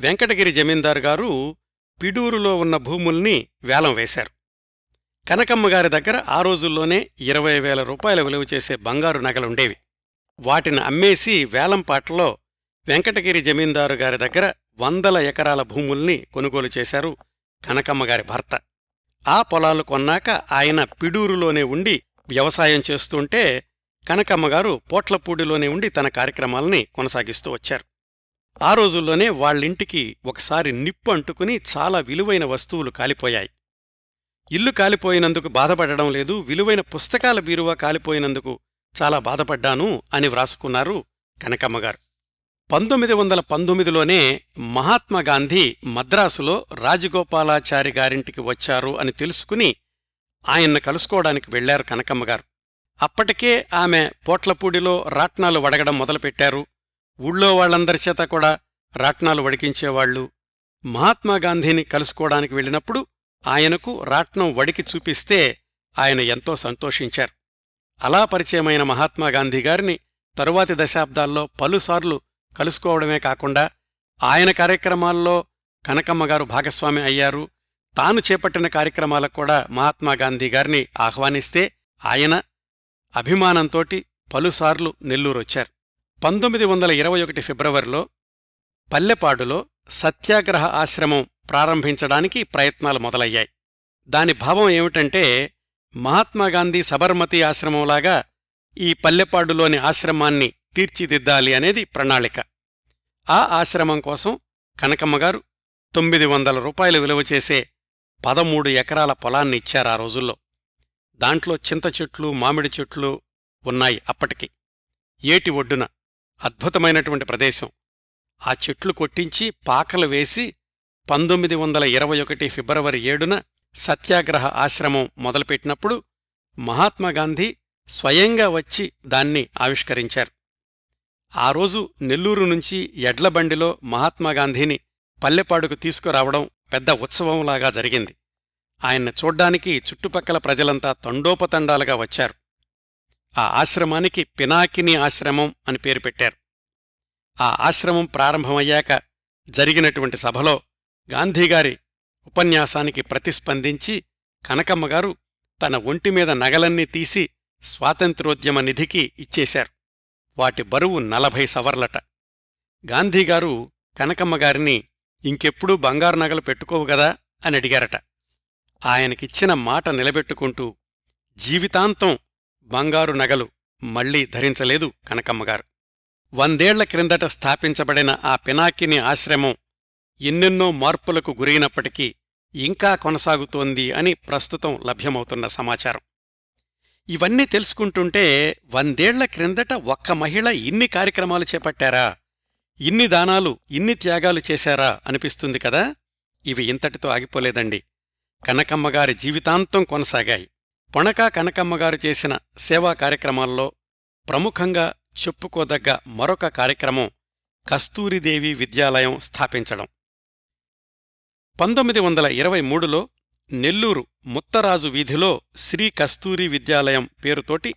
వెంకటగిరి జమీందారు గారు పిడూరులో ఉన్న భూముల్ని వేలం వేశారు. కనకమ్మగారి దగ్గర ఆ రోజుల్లోనే ఇరవై వేల రూపాయల విలువ చేసే బంగారు నగలుండేవి వాటిని అమ్మేసి వేలంపాట్లో వెంకటగిరి జమీందారు గారి దగ్గర వందల ఎకరాల భూముల్ని కొనుగోలు చేశారు కనకమ్మగారి భర్త. ఆ పొలాలు కొన్నాక ఆయన పిడూరులోనే ఉండి వ్యవసాయం చేస్తుంటే కనకమ్మగారు పోట్లపూడిలోనే ఉండి తన కార్యక్రమాల్ని కొనసాగిస్తూ వచ్చారు. ఆ రోజుల్లోనే వాళ్ళింటికి ఒకసారి నిప్పు అంటుకుని చాలా విలువైన వస్తువులు కాలిపోయాయి. ఇల్లు కాలిపోయినందుకు బాధపడడం లేదు విలువైన పుస్తకాల బీరువా కాలిపోయినందుకు చాలా బాధపడ్డాను అని వ్రాసుకున్నారు కనకమ్మగారు పంతొమ్మిది వందల పంతొమ్మిదిలోనే మహాత్మాగాంధీ మద్రాసులో రాజగోపాలాచారి గారింటికి వచ్చారు అని తెలుసుకుని ఆయన్ను కలుసుకోవడానికి వెళ్ళారు కనకమ్మగారు అప్పటికే ఆమె పోట్లపూడిలో రాట్నాలు వడగడం మొదలుపెట్టారు. ఊళ్ళో వాళ్ళందరి చేత కూడా రాట్నాలు వడికించేవాళ్ళు మహాత్మాగాంధీని కలుసుకోవడానికి వెళ్ళినప్పుడు ఆయనకు రాట్నం వడికి చూపిస్తే ఆయన ఎంతో సంతోషించారు. అలా పరిచయమైన మహాత్మాగాంధీ గారిని తరువాతి దశాబ్దాల్లో పలుసార్లు కలుసుకోవడమే కాకుండా ఆయన కార్యక్రమాల్లో కనకమ్మగారు భాగస్వామి అయ్యారు. తాను చేపట్టిన కార్యక్రమాలకు కూడా మహాత్మాగాంధీ గారిని ఆహ్వానిస్తే ఆయన అభిమానంతోటి పలుసార్లు నెల్లూరొచ్చారు. పంతొమ్మిది వందల ఇరవై ఒకటి ఫిబ్రవరిలో పల్లెపాడులో సత్యాగ్రహ ఆశ్రమం ప్రారంభించడానికి ప్రయత్నాలు మొదలయ్యాయి. దాని భావం ఏమిటంటే మహాత్మాగాంధీ సబర్మతి ఆశ్రమంలాగా ఈ పల్లెపాడులోని ఆశ్రమాన్ని తీర్చిదిద్దాలి అనేది ప్రణాళిక. ఆ ఆశ్రమం కోసం కనకమ్మగారు తొమ్మిది వందల రూపాయలు విలువ చేసే పదమూడు ఎకరాల పొలాన్ని ఇచ్చారు ఆ రోజుల్లో. దాంట్లో చింత చెట్లు మామిడి చెట్లు ఉన్నాయి అప్పటికి. ఏటి ఒడ్డున అద్భుతమైనటువంటి ప్రదేశం. ఆ చెట్లు కొట్టించి పాకలు వేసి పంతొమ్మిది వందల ఇరవై ఒకటి ఫిబ్రవరి ఏడున సత్యాగ్రహ ఆశ్రమం మొదలుపెట్టినప్పుడు మహాత్మాగాంధీ స్వయంగా వచ్చి దాన్ని ఆవిష్కరించారు. ఆ రోజు నెల్లూరు నుంచి ఎడ్లబండిలో మహాత్మాగాంధీని పల్లెపాడుకు తీసుకురావడం పెద్ద ఉత్సవంలాగా జరిగింది. ఆయన్ని చూడ్డానికి చుట్టుపక్కల ప్రజలంతా తండోపతండాలుగా వచ్చారు. ఆ ఆశ్రమానికి పినాకిని ఆశ్రమం అని పేరు పెట్టారు. ఆ ఆశ్రమం ప్రారంభమయ్యాక జరిగినటువంటి సభలో గాంధీగారి ఉపన్యాసానికి ప్రతిస్పందించి కనకమ్మగారు తన ఒంటిమీద నగలన్నీ తీసి స్వాతంత్రోద్యమ నిధికి ఇచ్చేశారు. వాటి బరువు నలభై సవర్లట. గాంధీగారు కనకమ్మగారిని ఇంకెప్పుడూ బంగారు నగలు పెట్టుకోవు గదా అని అడిగారట. ఆయనకిచ్చిన మాట నిలబెట్టుకుంటూ జీవితాంతం బంగారు నగలు మళ్ళీ ధరించలేదు కనకమ్మగారు. వందేళ్ళ క్రిందట స్థాపించబడిన ఆ పినాకిని ఆశ్రమం ఎన్నెన్నో మార్పులకు గురైనప్పటికీ ఇంకా కొనసాగుతోంది అని ప్రస్తుతం లభ్యమవుతున్న సమాచారం. ఇవన్నీ తెలుసుకుంటుంటే వందేళ్ళ క్రిందట ఒక్క మహిళ ఇన్ని కార్యక్రమాలు చేపట్టారా? ఇన్ని దానాలు ఇన్ని త్యాగాలు చేశారా? అనిపిస్తుంది కదా? ఇవి ఇంతటితో ఆగిపోలేదండి. కనకమ్మగారి జీవితాంతం కొనసాగాయి. పొణకా కనకమ్మగారు చేసిన సేవా కార్యక్రమాల్లో ప్రముఖంగా చెప్పుకోదగ్గ మరొక కార్యక్రమం కస్తూరిదేవి విద్యాలయం స్థాపించడం. పంతొమ్మిది వందల ఇరవై మూడులో నెల్లూరు ముత్తరాజు వీధిలో శ్రీ కస్తూరి విద్యాలయం పేరుతోటి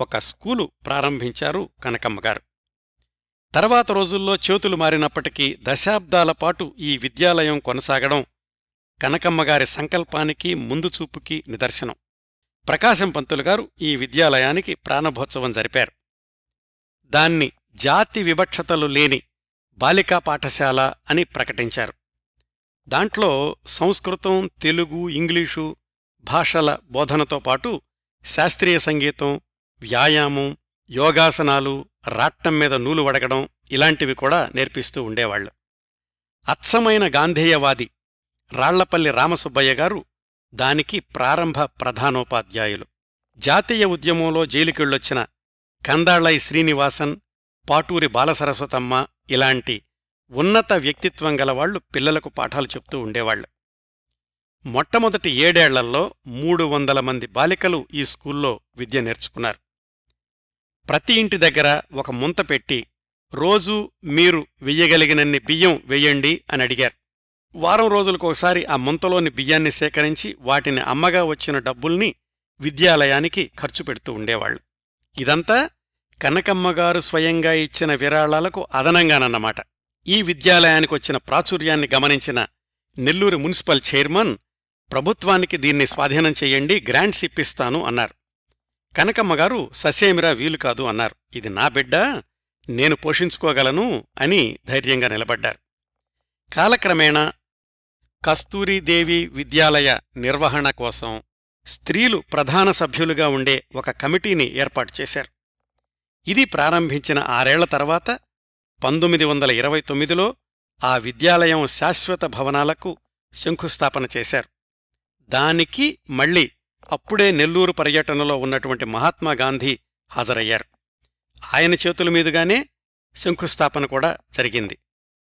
ఒక స్కూలు ప్రారంభించారు కనకమ్మగారు. తర్వాత రోజుల్లో చేతులు మారినప్పటికీ దశాబ్దాల పాటు ఈ విద్యాలయం కొనసాగడం కనకమ్మగారి సంకల్పానికి ముందుచూపుకి నిదర్శనం. ప్రకాశం పంతులుగారు ఈ విద్యాలయానికి ప్రాణభోత్సవం జరిపారు. దాన్ని జాతి వివక్షతలు లేని బాలికా పాఠశాల అని ప్రకటించారు. దాంట్లో సంస్కృతం తెలుగు ఇంగ్లీషు భాషల బోధనతో పాటు శాస్త్రీయ సంగీతం వ్యాయామం యోగాసనాలు రాట్నం మీద నూలు వడగడం ఇలాంటివి కూడా నేర్పిస్తూ ఉండేవాళ్ళు అచ్చమైన గాంధేయవాది రాళ్ళపల్లి రామసుబ్బయ్య గారు దానికి ప్రారంభ ప్రధానోపాధ్యాయులు. జాతీయ ఉద్యమంలో జైలుకెళ్ళొచ్చిన కందాళై శ్రీనివాసన్ పాటూరి బాలసరస్వతమ్మ ఇలాంటి ఉన్నత వ్యక్తిత్వం గలవాళ్ళు పిల్లలకు పాఠాలు చెప్తూ ఉండేవాళ్ళు. మొట్టమొదటి ఏడేళ్ళలో మూడు వందల మంది బాలికలు ఈ స్కూల్లో విద్య నేర్చుకున్నారు. ప్రతి ఇంటి దగ్గర ఒక ముంత పెట్టి రోజూ మీరు వెయ్యగలిగినన్ని బియ్యం వెయ్యండి అని అడిగారు. వారం రోజులకోసారి ఆ ముంతలోని బియ్యాన్ని సేకరించి వాటిని అమ్మగా వచ్చిన డబ్బుల్ని విద్యాలయానికి ఖర్చు పెడుతూ ఉండేవాళ్ళు ఇదంతా కనకమ్మగారు స్వయంగా ఇచ్చిన విరాళాలకు అదనంగానన్నమాట. ఈ విద్యాలయానికి వచ్చిన ప్రాచుర్యాన్ని గమనించిన నెల్లూరు మున్సిపల్ చైర్మన్ ప్రభుత్వానికి దీన్ని స్వాధీనం చెయ్యండి గ్రాంట్స్ ఇప్పిస్తాను అన్నారు. కనకమ్మగారు ససేమిరా వీలు కాదు అన్నారు. ఇది నా బిడ్డ నేను పోషించుకోగలను అని ధైర్యంగా నిలబడ్డారు. కాలక్రమేణా కస్తూరీదేవి విద్యాలయ నిర్వహణ కోసం స్త్రీలు ప్రధాన సభ్యులుగా ఉండే ఒక కమిటీని ఏర్పాటు చేశారు. ఇది ప్రారంభించిన ఆరేళ్ళ తర్వాత పంతొమ్మిది వందల ఇరవై తొమ్మిదిలో ఆ విద్యాలయం శాశ్వత భవనాలకు శంకుస్థాపన చేశారు. దానికి మళ్ళీ అప్పుడే నెల్లూరు పర్యటనలో ఉన్నటువంటి మహాత్మాగాంధీ హాజరయ్యారు. ఆయన చేతుల మీదుగానే శంకుస్థాపన కూడా జరిగింది.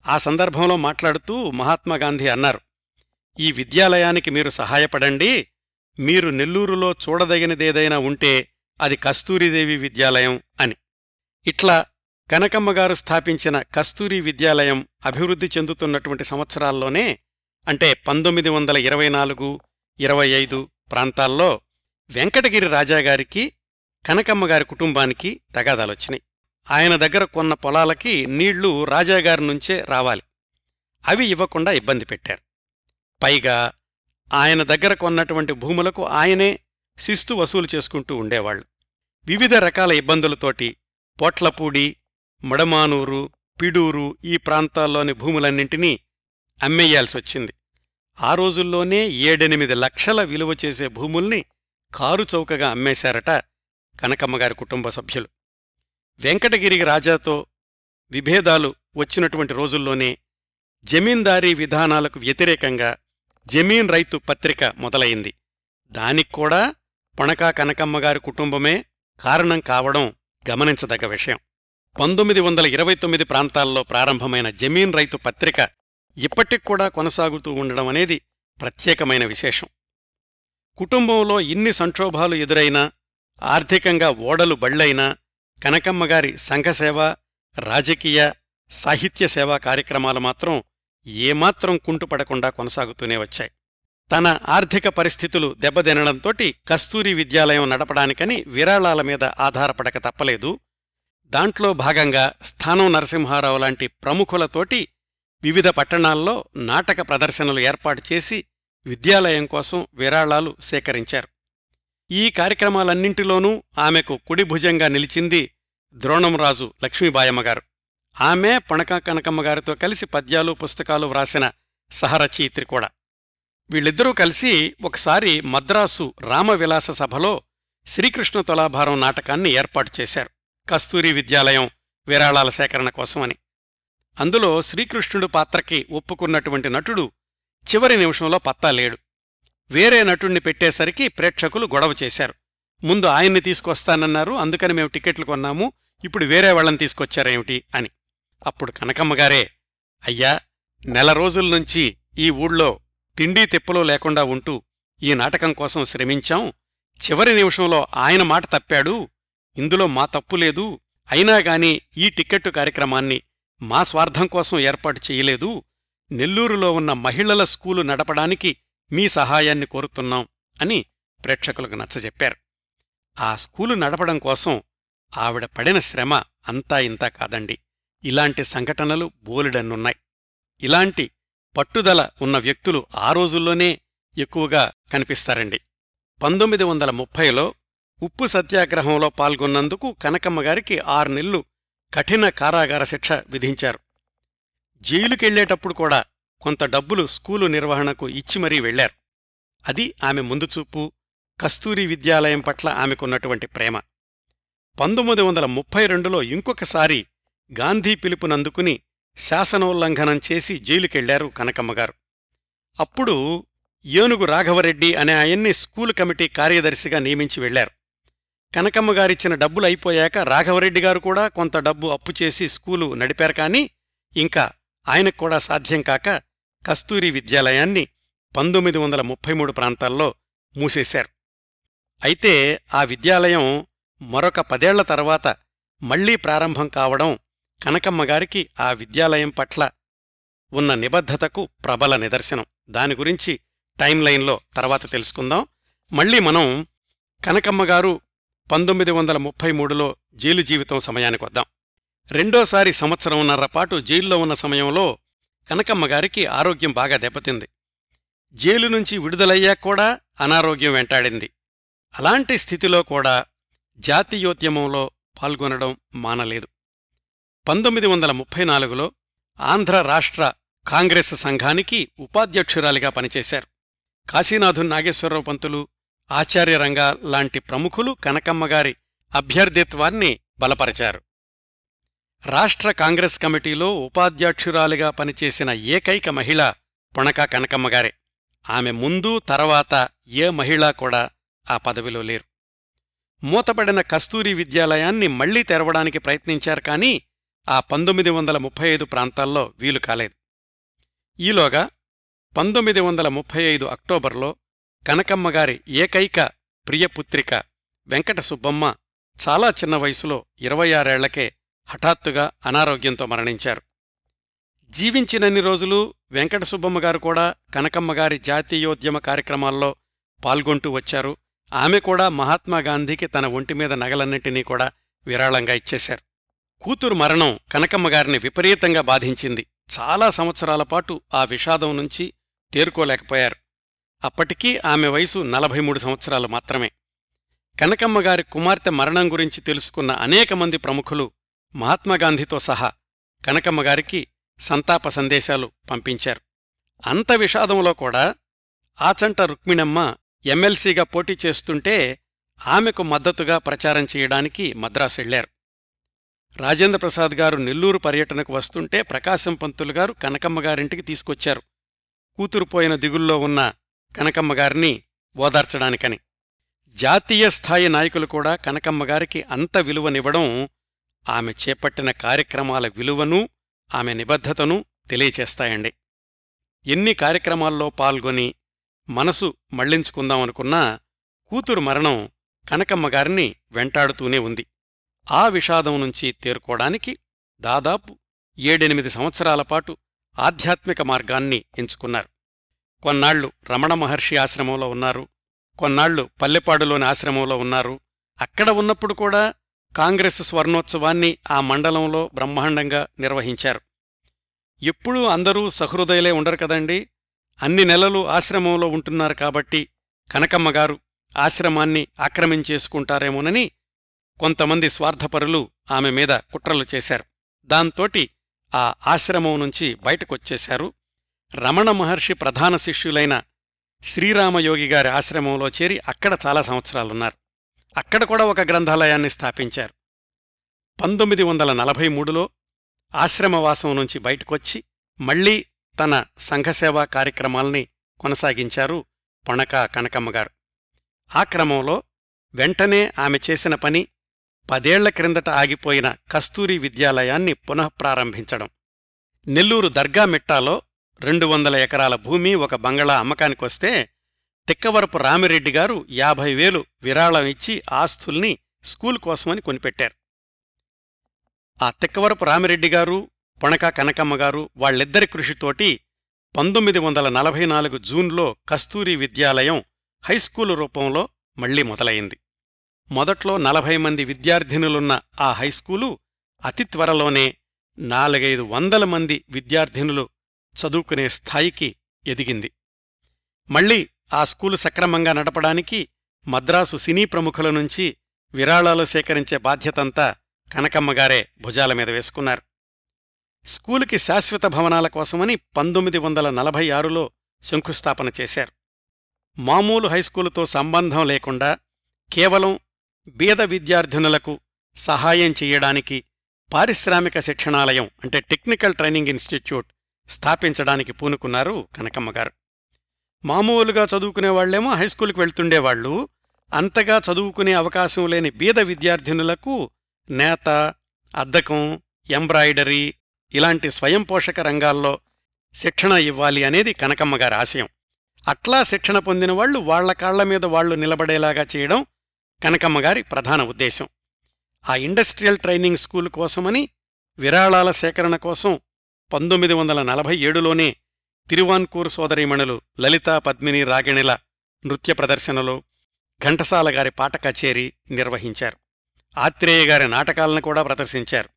ఆ సందర్భంలో మాట్లాడుతూ మహాత్మాగాంధీ అన్నారు ఈ విద్యాలయానికి మీరు సహాయపడండి. మీరు నెల్లూరులో చూడదగినదేదైనా ఉంటే అది కస్తూరిదేవి విద్యాలయం అని. ఇట్లా కనకమ్మగారు స్థాపించిన కస్తూరి విద్యాలయం అభివృద్ధి చెందుతున్నటువంటి సంవత్సరాల్లోనే అంటే పంతొమ్మిది వందల ఇరవై నాలుగు ఇరవై ఐదు ప్రాంతాల్లో వెంకటగిరి రాజాగారికి కనకమ్మగారి కుటుంబానికి తగాదాలొచ్చినాయి ఆయన దగ్గర కొన్న పొలాలకి నీళ్ళు రాజాగారి నుంచే రావాలి. అవి ఇవ్వకుండా ఇబ్బంది పెట్టారు. పైగా ఆయన దగ్గర కొన్నటువంటి భూములకు ఆయనే శిస్తు వసూలు చేసుకుంటూ ఉండేవాళ్ళు వివిధ రకాల ఇబ్బందులతోటి పోట్లపూడి మడమానూరు పిడూరు ఈ ప్రాంతాల్లోని భూములన్నింటినీ అమ్మేయాల్సొచ్చింది ఆ రోజుల్లోనే ఏడెనిమిది లక్షల విలువ చేసే భూముల్ని కారుచౌకగా అమ్మేశారట కనకమ్మగారి కుటుంబ సభ్యులు. వెంకటగిరి రాజాతో విభేదాలు వచ్చినటువంటి రోజుల్లోనే జమీందారీ విధానాలకు వ్యతిరేకంగా జమీన్ రైతు పత్రిక మొదలయింది దానిక్కూడా పొణకా కనకమ్మగారి కుటుంబమే కారణం కావడం గమనించదగ్గ విషయం. పంతొమ్మిది వందల ఇరవై తొమ్మిది ప్రాంతాల్లో ప్రారంభమైన జమీన్ రైతు పత్రిక ఇప్పటిక్కూడా కొనసాగుతూ ఉండడం అనేది ప్రత్యేకమైన విశేషం. కుటుంబంలో ఇన్ని సంక్షోభాలు ఎదురైనా ఆర్థికంగా ఓడలు బళ్ళైనా కనకమ్మగారి సంఘసేవ రాజకీయ సాహిత్య సేవా కార్యక్రమాలు మాత్రం ఏమాత్రం కుంటుపడకుండా కొనసాగుతూనే వచ్చాయి. తన ఆర్థిక పరిస్థితులు దెబ్బతినడంతోటి కస్తూరి విద్యాలయం నడపడానికని విరాళాల మీద ఆధారపడక తప్పలేదు. దాంట్లో భాగంగా స్థానం నరసింహారావు లాంటి ప్రముఖులతోటి వివిధ పట్టణాల్లో నాటక ప్రదర్శనలు ఏర్పాటు చేసి విద్యాలయం కోసం విరాళాలు సేకరించారు. ఈ కార్యక్రమాలన్నింటిలోనూ ఆమెకు కుడి భుజంగా నిలిచింది ద్రోణంరాజు లక్ష్మీబాయమ్మగారు ఆమె పణక కనకమ్మగారితో కలిసి పద్యాలు పుస్తకాలు వ్రాసిన సహరచయిత్రి కూడా వీళ్ళిద్దరూ కలిసి ఒకసారి మద్రాసు రామవిలాస సభలో శ్రీకృష్ణ తులాభారం నాటకాన్ని ఏర్పాటు చేశారు. కస్తూరి విద్యాలయం విరాళాల సేకరణ కోసమని. అందులో శ్రీకృష్ణుడు పాత్రకి ఒప్పుకున్నటువంటి నటుడు చివరి నిమిషంలో పత్తా లేడు. వేరే నటుణ్ణి పెట్టేసరికి ప్రేక్షకులు గొడవ చేశారు. ముందు ఆయన్ని తీసుకొస్తానన్నారు అందుకని మేము టికెట్లు కొన్నాము ఇప్పుడు వేరే వాళ్ళని తీసుకొచ్చారేమిటి అని. అప్పుడు కనకమ్మగారే అయ్యా నెల రోజుల నుంచి ఈ ఊళ్ళో తిండీ తిప్పలో లేకుండా ఉంటూ ఈ నాటకం కోసం శ్రమించాం. చివరి నిమిషంలో ఆయన మాట తప్పాడు. ఇందులో మా తప్పు లేదు. అయినా గాని ఈ టిక్కెట్టు కార్యక్రమాన్ని మా స్వార్థం కోసం ఏర్పాటు చేయలేదు. నెల్లూరులో ఉన్న మహిళల స్కూలు నడపడానికి మీ సహాయాన్ని కోరుతున్నాం అని ప్రేక్షకులకు నచ్చజెప్పారు. ఆ స్కూలు నడపడం కోసం ఆవిడ పడిన శ్రమ అంతా ఇంతా కాదండి. ఇలాంటి సంఘటనలు బోలెడన్నున్నాయి. ఇలాంటి పట్టుదల ఉన్న వ్యక్తులు ఆ రోజుల్లోనే ఎక్కువగా కనిపిస్తారండి. పంతొమ్మిది వందల ముప్పైలో ఉప్పు సత్యాగ్రహంలో పాల్గొన్నందుకు కనకమ్మగారికి ఆరు నెలలు కఠిన కారాగార శిక్ష విధించారు. జైలుకెళ్ళేటప్పుడు కూడా కొంత డబ్బులు స్కూలు నిర్వహణకు ఇచ్చి మరీ వెళ్ళారు అది ఆమె ముందుచూపు కస్తూరి విద్యాలయం పట్ల ఆమెకున్నటువంటి ప్రేమ. పంతొమ్మిది వందల ముప్పై రెండులో ఇంకొకసారి గాంధీ పిలుపునందుకుని శాసనోల్లంఘనం చేసి జైలుకెళ్ళారు కనకమ్మగారు. అప్పుడు ఏనుగు రాఘవరెడ్డి అనే ఆయన్ని స్కూలు కమిటీ కార్యదర్శిగా నియమించి వెళ్ళారు. కనకమ్మగారిచ్చిన డబ్బులు అయిపోయాక రాఘవరెడ్డి గారు కూడా కొంత డబ్బు అప్పు చేసి స్కూలు నడిపారు కాని ఇంకా ఆయనకు కూడా సాధ్యం కాక కస్తూరి విద్యాలయాన్ని పంతొమ్మిది వందల ముప్పై మూడు ప్రాంతాల్లో మూసేశారు. అయితే ఆ విద్యాలయం మరొక పదేళ్ళ తర్వాత మళ్ళీ ప్రారంభం కావడం కనకమ్మగారికి ఆ విద్యాలయం పట్ల ఉన్న నిబద్ధతకు ప్రబల నిదర్శనం. దాని గురించి టైం లైన్లో తర్వాత తెలుసుకుందాం. మళ్ళీ మనం కనకమ్మగారు పంతొమ్మిది వందల ముప్పై మూడులో జైలు జీవితం సమయానికి వద్దాం. రెండోసారి సంవత్సరంన్నర పాటు జైల్లో ఉన్న సమయంలో కనకమ్మగారికి ఆరోగ్యం బాగా దెబ్బతింది. జైలు నుంచి విడుదలయ్యాక కూడా అనారోగ్యం వెంటాడింది. అలాంటి స్థితిలో కూడా జాతీయోద్యమంలో పాల్గొనడం మానలేదు. పంతొమ్మిది వందల ముప్పై నాలుగులో ఆంధ్ర రాష్ట్ర కాంగ్రెస్ సంఘానికి ఉపాధ్యక్షురాలిగా పనిచేశారు. కాశీనాథున్ నాగేశ్వరరావు పంతులు ఆచార్యరంగా లాంటి ప్రముఖులు కనకమ్మగారి అభ్యర్థిత్వాన్ని బలపరిచారు. రాష్ట్ర కాంగ్రెస్ కమిటీలో ఉపాధ్యక్షురాలిగా పనిచేసిన ఏకైక మహిళ పొణక కనకమ్మగారే ఆమె ముందు తర్వాత ఏ మహిళా కూడా ఆ పదవిలో లేరు. మూతపడిన కస్తూరి విద్యాలయాన్ని మళ్ళీ తెరవడానికి ప్రయత్నించారు కానీ ఆ పంతొమ్మిది వందల ముప్పై ఐదు ప్రాంతాల్లో వీలు కాలేదు. ఈలోగా పంతొమ్మిది వందల ముప్పై ఐదు అక్టోబర్లో కనకమ్మగారి ఏకైక ప్రియపుత్రిక వెంకట సుబ్బమ్మ చాలా చిన్న వయసులో ఇరవై ఆరేళ్ళకే హఠాత్తుగా అనారోగ్యంతో మరణించారు. జీవించినన్ని రోజులు వెంకటసుబ్బమ్మగారు కూడా కనకమ్మగారి జాతీయోద్యమ కార్యక్రమాల్లో పాల్గొంటూ వచ్చారు. ఆమె కూడా మహాత్మాగాంధీకి తన ఒంటిమీద నగలన్నింటినీ కూడా విరాళంగా ఇచ్చేశారు. కూతురు మరణం కనకమ్మగారిని విపరీతంగా బాధించింది. చాలా సంవత్సరాల పాటు ఆ విషాదం నుంచి తేరుకోలేకపోయారు. అప్పటికీ ఆమె వయసు నలభై మూడు సంవత్సరాలు మాత్రమే. కనకమ్మగారి కుమార్తె మరణం గురించి తెలుసుకున్న అనేక మంది ప్రముఖులు మహాత్మాగాంధీతో సహా కనకమ్మగారికి సంతాప సందేశాలు పంపించారు. అంత విషాదంలో కూడా ఆచంట రుక్మిణమ్మ ఎమ్మెల్సీగా పోటీ చేస్తుంటే ఆమెకు మద్దతుగా ప్రచారం చేయడానికి మద్రాసు వెళ్ళారు రాజేంద్ర ప్రసాద్ గారు నెల్లూరు పర్యటనకు వస్తుంటే ప్రకాశం పంతులు గారు కనకమ్మగారింటికి తీసుకొచ్చారు. కూతురుపోయిన దిగుల్లో ఉన్న కనకమ్మగారిని ఓదార్చడానికని. జాతీయ స్థాయి నాయకులు కూడా కనకమ్మగారికి అంత విలువనివ్వడం ఆమె చేపట్టిన కార్యక్రమాల విలువను ఆమె నిబద్ధతను తెలియచేస్తాయండి. ఎన్ని కార్యక్రమాల్లో పాల్గొని మనసు మళ్ళించుకుందామనుకున్నా కూతురు మరణం కనకమ్మగారిని వెంటాడుతూనే ఉంది. ఆ విషాదం నుంచి తేరుకోవడానికి దాదాపు ఏడెనిమిది సంవత్సరాల పాటు ఆధ్యాత్మిక మార్గాన్ని ఎంచుకున్నారు. కొన్నాళ్ళు రమణ మహర్షి ఆశ్రమంలో ఉన్నారు. కొన్నాళ్ళు పల్లెపాడులోని ఆశ్రమంలో ఉన్నారు. అక్కడ ఉన్నప్పుడు కూడా కాంగ్రెస్ స్వర్ణోత్సవాన్ని ఆ మండలంలో బ్రహ్మాండంగా నిర్వహించారు. ఎప్పుడూ అందరూ సహృదయలే ఉండరు కదండి. అన్ని నెలలు ఆశ్రమంలో ఉంటున్నారు కాబట్టి కనకమ్మగారు ఆశ్రమాన్ని ఆక్రమించేసుకుంటారేమోనని కొంతమంది స్వార్థపరులు ఆమె మీద కుట్రలు చేశారు. దాంతోటి ఆ ఆశ్రమం నుంచి బయటకొచ్చేశారు. రమణ మహర్షి ప్రధాన శిష్యులైన శ్రీరామయోగి గారి ఆశ్రమంలో చేరి అక్కడ చాలా సంవత్సరాలున్నారు. అక్కడ కూడా ఒక గ్రంథాలయాన్ని స్థాపించారు. పంతొమ్మిది వందల నలభై మూడులో ఆశ్రమవాసం నుంచి బయటకొచ్చి మళ్ళీ తన సంఘసేవా కార్యక్రమాల్ని కొనసాగించారు పొణక కనకమ్మగారు ఆ క్రమంలో వెంటనే ఆమె చేసిన పని పదేళ్ళ క్రిందట ఆగిపోయిన కస్తూరి విద్యాలయాన్ని పునఃప్రారంభించడం నెల్లూరు దర్గా మిట్టాలో రెండు వందల ఎకరాల భూమి ఒక బంగళా అమ్మకానికొస్తే తిక్కవరపు రామిరెడ్డి గారు యాభై వేలు విరాళం ఇచ్చి ఆస్తుల్ని స్కూల్ కోసమని కొనిపెట్టారు. ఆ తిక్కవరపు రామిరెడ్డి గారు పొణక కనకమ్మ గారు వాళ్ళిద్దరి కృషితోటి పంతొమ్మిది వందల నలభై నాలుగు జూన్లో కస్తూరి విద్యాలయం హైస్కూలు రూపంలో మళ్ళీ మొదలైంది. మొదట్లో నలభై మంది విద్యార్థినులున్న ఆ హైస్కూలు అతి త్వరలోనే నాలుగైదు వందల మంది విద్యార్థినులు చదువుకునే స్థాయికి ఎదిగింది. మళ్ళీ ఆ స్కూలు సక్రమంగా నడపడానికి మద్రాసు సినీ ప్రముఖుల నుంచి విరాళాలు సేకరించే బాధ్యతంతా కనకమ్మగారే భుజాల మీద వేసుకున్నారు. స్కూలుకి శాశ్వత భవనాల కోసమని పంతొమ్మిది వందల నలభై ఆరులో శంకుస్థాపన చేశారు. మామూలు హైస్కూలుతో సంబంధం లేకుండా కేవలం బీద విద్యార్థినులకు సహాయం చెయ్యడానికి పారిశ్రామిక శిక్షణాలయం అంటే టెక్నికల్ ట్రైనింగ్ ఇన్స్టిట్యూట్ స్థాపించడానికి పూనుకున్నారు కనకమ్మగారు మామూలుగా చదువుకునేవాళ్ళేమో హైస్కూలుకు వెళ్తుండేవాళ్ళు అంతగా చదువుకునే అవకాశం లేని బీద విద్యార్థినులకు నేత అద్దకం ఎంబ్రాయిడరీ ఇలాంటి స్వయం పోషక రంగాల్లో శిక్షణ ఇవ్వాలి అనేది కనకమ్మగారి ఆశయం. అట్లా శిక్షణ పొందిన వాళ్ళు వాళ్ళ కాళ్ళ మీద వాళ్ళు నిలబడేలాగా చేయడం కనకమ్మగారి ప్రధాన ఉద్దేశం. ఆ ఇండస్ట్రియల్ ట్రైనింగ్ స్కూల్ కోసమని విరాళాల సేకరణ కోసం పంతొమ్మిది వందల నలభై ఏడులోనే తిరువాన్కూర్ సోదరీమణులు లలితా పద్మిని రాగిణిల నృత్య ప్రదర్శనలో ఘంటసాల గారి పాట కచేరీ నిర్వహించారు. ఆత్రేయ గారి నాటకాలను కూడా ప్రదర్శించారు.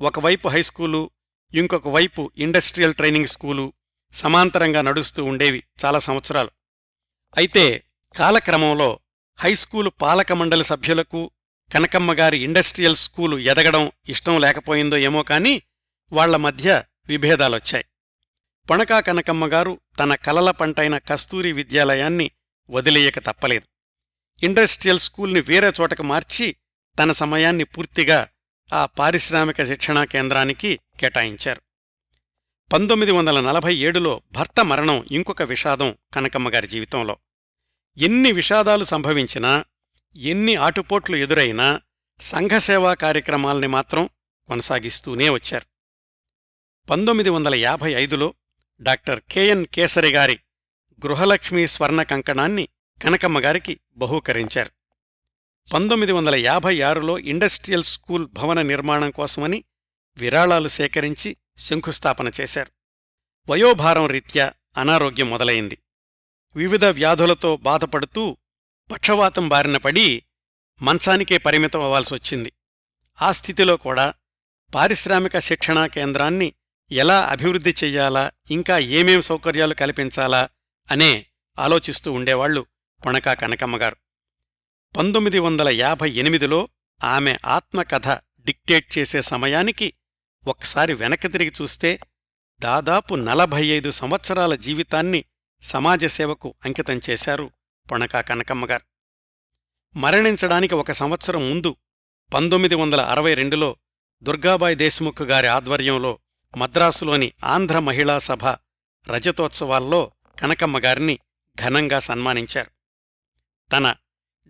ఒకవైపు హైస్కూలు ఇంకొక వైపు ఇండస్ట్రియల్ ట్రైనింగ్ స్కూలు సమాంతరంగా నడుస్తూ ఉండేవి చాలా సంవత్సరాలు. అయితే కాలక్రమంలో హైస్కూలు పాలక మండలి సభ్యులకు కనకమ్మగారి ఇండస్ట్రియల్ స్కూలు ఎదగడం ఇష్టం లేకపోయిందో ఏమో కాని వాళ్ళ మధ్య విభేదాలొచ్చాయి. పొణకా కనకమ్మగారు తన కలల పంటైన కస్తూరి విద్యాలయాన్ని వదిలేయక తప్పలేదు. ఇండస్ట్రియల్ స్కూల్ని వేరే చోటకు మార్చి తన సమయాన్ని పూర్తిగా ఆ పారిశ్రామిక శిక్షణా కేంద్రానికి కేటాయించారు. పంతొమ్మిది వందల నలభై ఏడులో భర్త మరణం ఇంకొక విషాదం కనకమ్మగారి జీవితంలో. ఎన్ని విషాదాలు సంభవించినా ఎన్ని ఆటుపోట్లు ఎదురైనా సంఘసేవా కార్యక్రమాల్ని మాత్రం కొనసాగిస్తూనే వచ్చారు. పంతొమ్మిది వందల యాభై ఐదులో డాక్టర్ కెఎన్ కేసరి గారి గృహలక్ష్మీ స్వర్ణ కంకణాన్ని కనకమ్మగారికి బహూకరించారు. పంతొమ్మిది వందల యాభై ఆరులో ఇండస్ట్రియల్ స్కూల్ భవన నిర్మాణం కోసమని విరాళాలు సేకరించి శంకుస్థాపన చేశారు. వయోభారం రీత్యా అనారోగ్యం మొదలైంది. వివిధ వ్యాధులతో బాధపడుతూ పక్షవాతం బారిన పడి మంచానికే పరిమితం అవ్వాల్సొచ్చింది ఆ స్థితిలో కూడా పారిశ్రామిక శిక్షణా కేంద్రాన్ని ఎలా అభివృద్ధి చెయ్యాలా ఇంకా ఏమేం సౌకర్యాలు కల్పించాలా అనే ఆలోచిస్తూ ఉండేవాళ్ళు పొణకా కనకమ్మగారు పంతొమ్మిది వందల యాభై ఎనిమిదిలో ఆమె ఆత్మకథ డిక్టేట్ చేసే సమయానికి ఒక్కసారి వెనక్కి తిరిగి చూస్తే దాదాపు నలభై ఐదు సంవత్సరాల జీవితాన్ని సమాజసేవకు అంకితం చేశారు పొణకా కనకమ్మగారు మరణించడానికి ఒక సంవత్సరం ముందు పంతొమ్మిది వందల అరవై రెండులో దుర్గాబాయి దేశ్ముఖ్ గారి ఆధ్వర్యంలో మద్రాసులోని ఆంధ్ర మహిళా సభ రజతోత్సవాల్లో కనకమ్మగారిని ఘనంగా సన్మానించారు. తన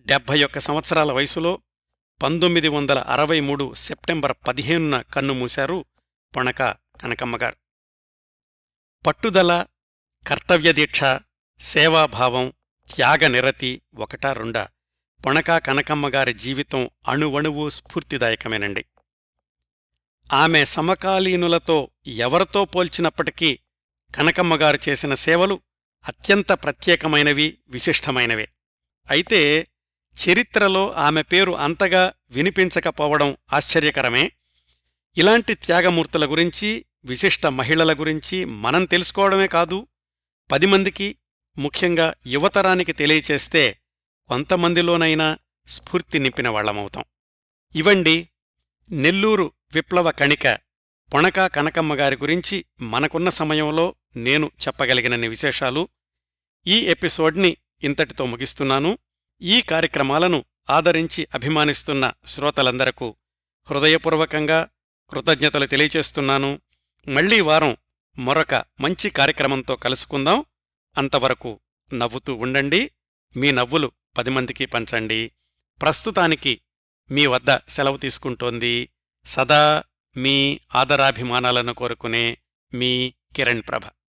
డెబ్భై ఒక్క సంవత్సరాల వయసులో పంతొమ్మిది వందల అరవై మూడు సెప్టెంబర్ పదిహేనున కన్నుమూశారు పొణక కనకమ్మగారు పట్టుదల కర్తవ్యదీక్ష సేవాభావం త్యాగనిరతి ఒకటా రెండా. పొణకా కనకమ్మగారి జీవితం అణువణువు స్ఫూర్తిదాయకమేనండి. ఆమె సమకాలీనులతో ఎవరితో పోల్చినప్పటికీ కనకమ్మగారు చేసిన సేవలు అత్యంత ప్రత్యేకమైనవి విశిష్టమైనవే. అయితే చరిత్రలో ఆమె పేరు అంతగా వినిపించకపోవడం ఆశ్చర్యకరమే. ఇలాంటి త్యాగమూర్తుల గురించి విశిష్ట మహిళల గురించి మనం తెలుసుకోవడమే కాదు పది మందికి ముఖ్యంగా యువతరానికి తెలియచేస్తే కొంతమందిలోనైనా స్ఫూర్తి నింపిన వాళ్ళమవుతాం ఇవండి నెల్లూరు విప్లవ కణిక పొణకా కనకమ్మగారి గురించి మనకున్న సమయంలో నేను చెప్పగలిగినన్ని విశేషాలు. ఈ ఎపిసోడ్ని ఇంతటితో ముగిస్తున్నాను. ఈ కార్యక్రమాలను ఆదరించి అభిమానిస్తున్న శ్రోతలందరకు హృదయపూర్వకంగా కృతజ్ఞతలు తెలియచేస్తున్నాను. మళ్ళీ వారం మరొక మంచి కార్యక్రమంతో కలుసుకుందాం. అంతవరకు నవ్వుతూ ఉండండి. మీ నవ్వులు పది మందికి పంచండి. ప్రస్తుతానికి మీ వద్ద సెలవు తీసుకుంటోంది సదా మీ ఆదరాభిమానాలను కోరుకునే మీ కిరణ్ ప్రభ.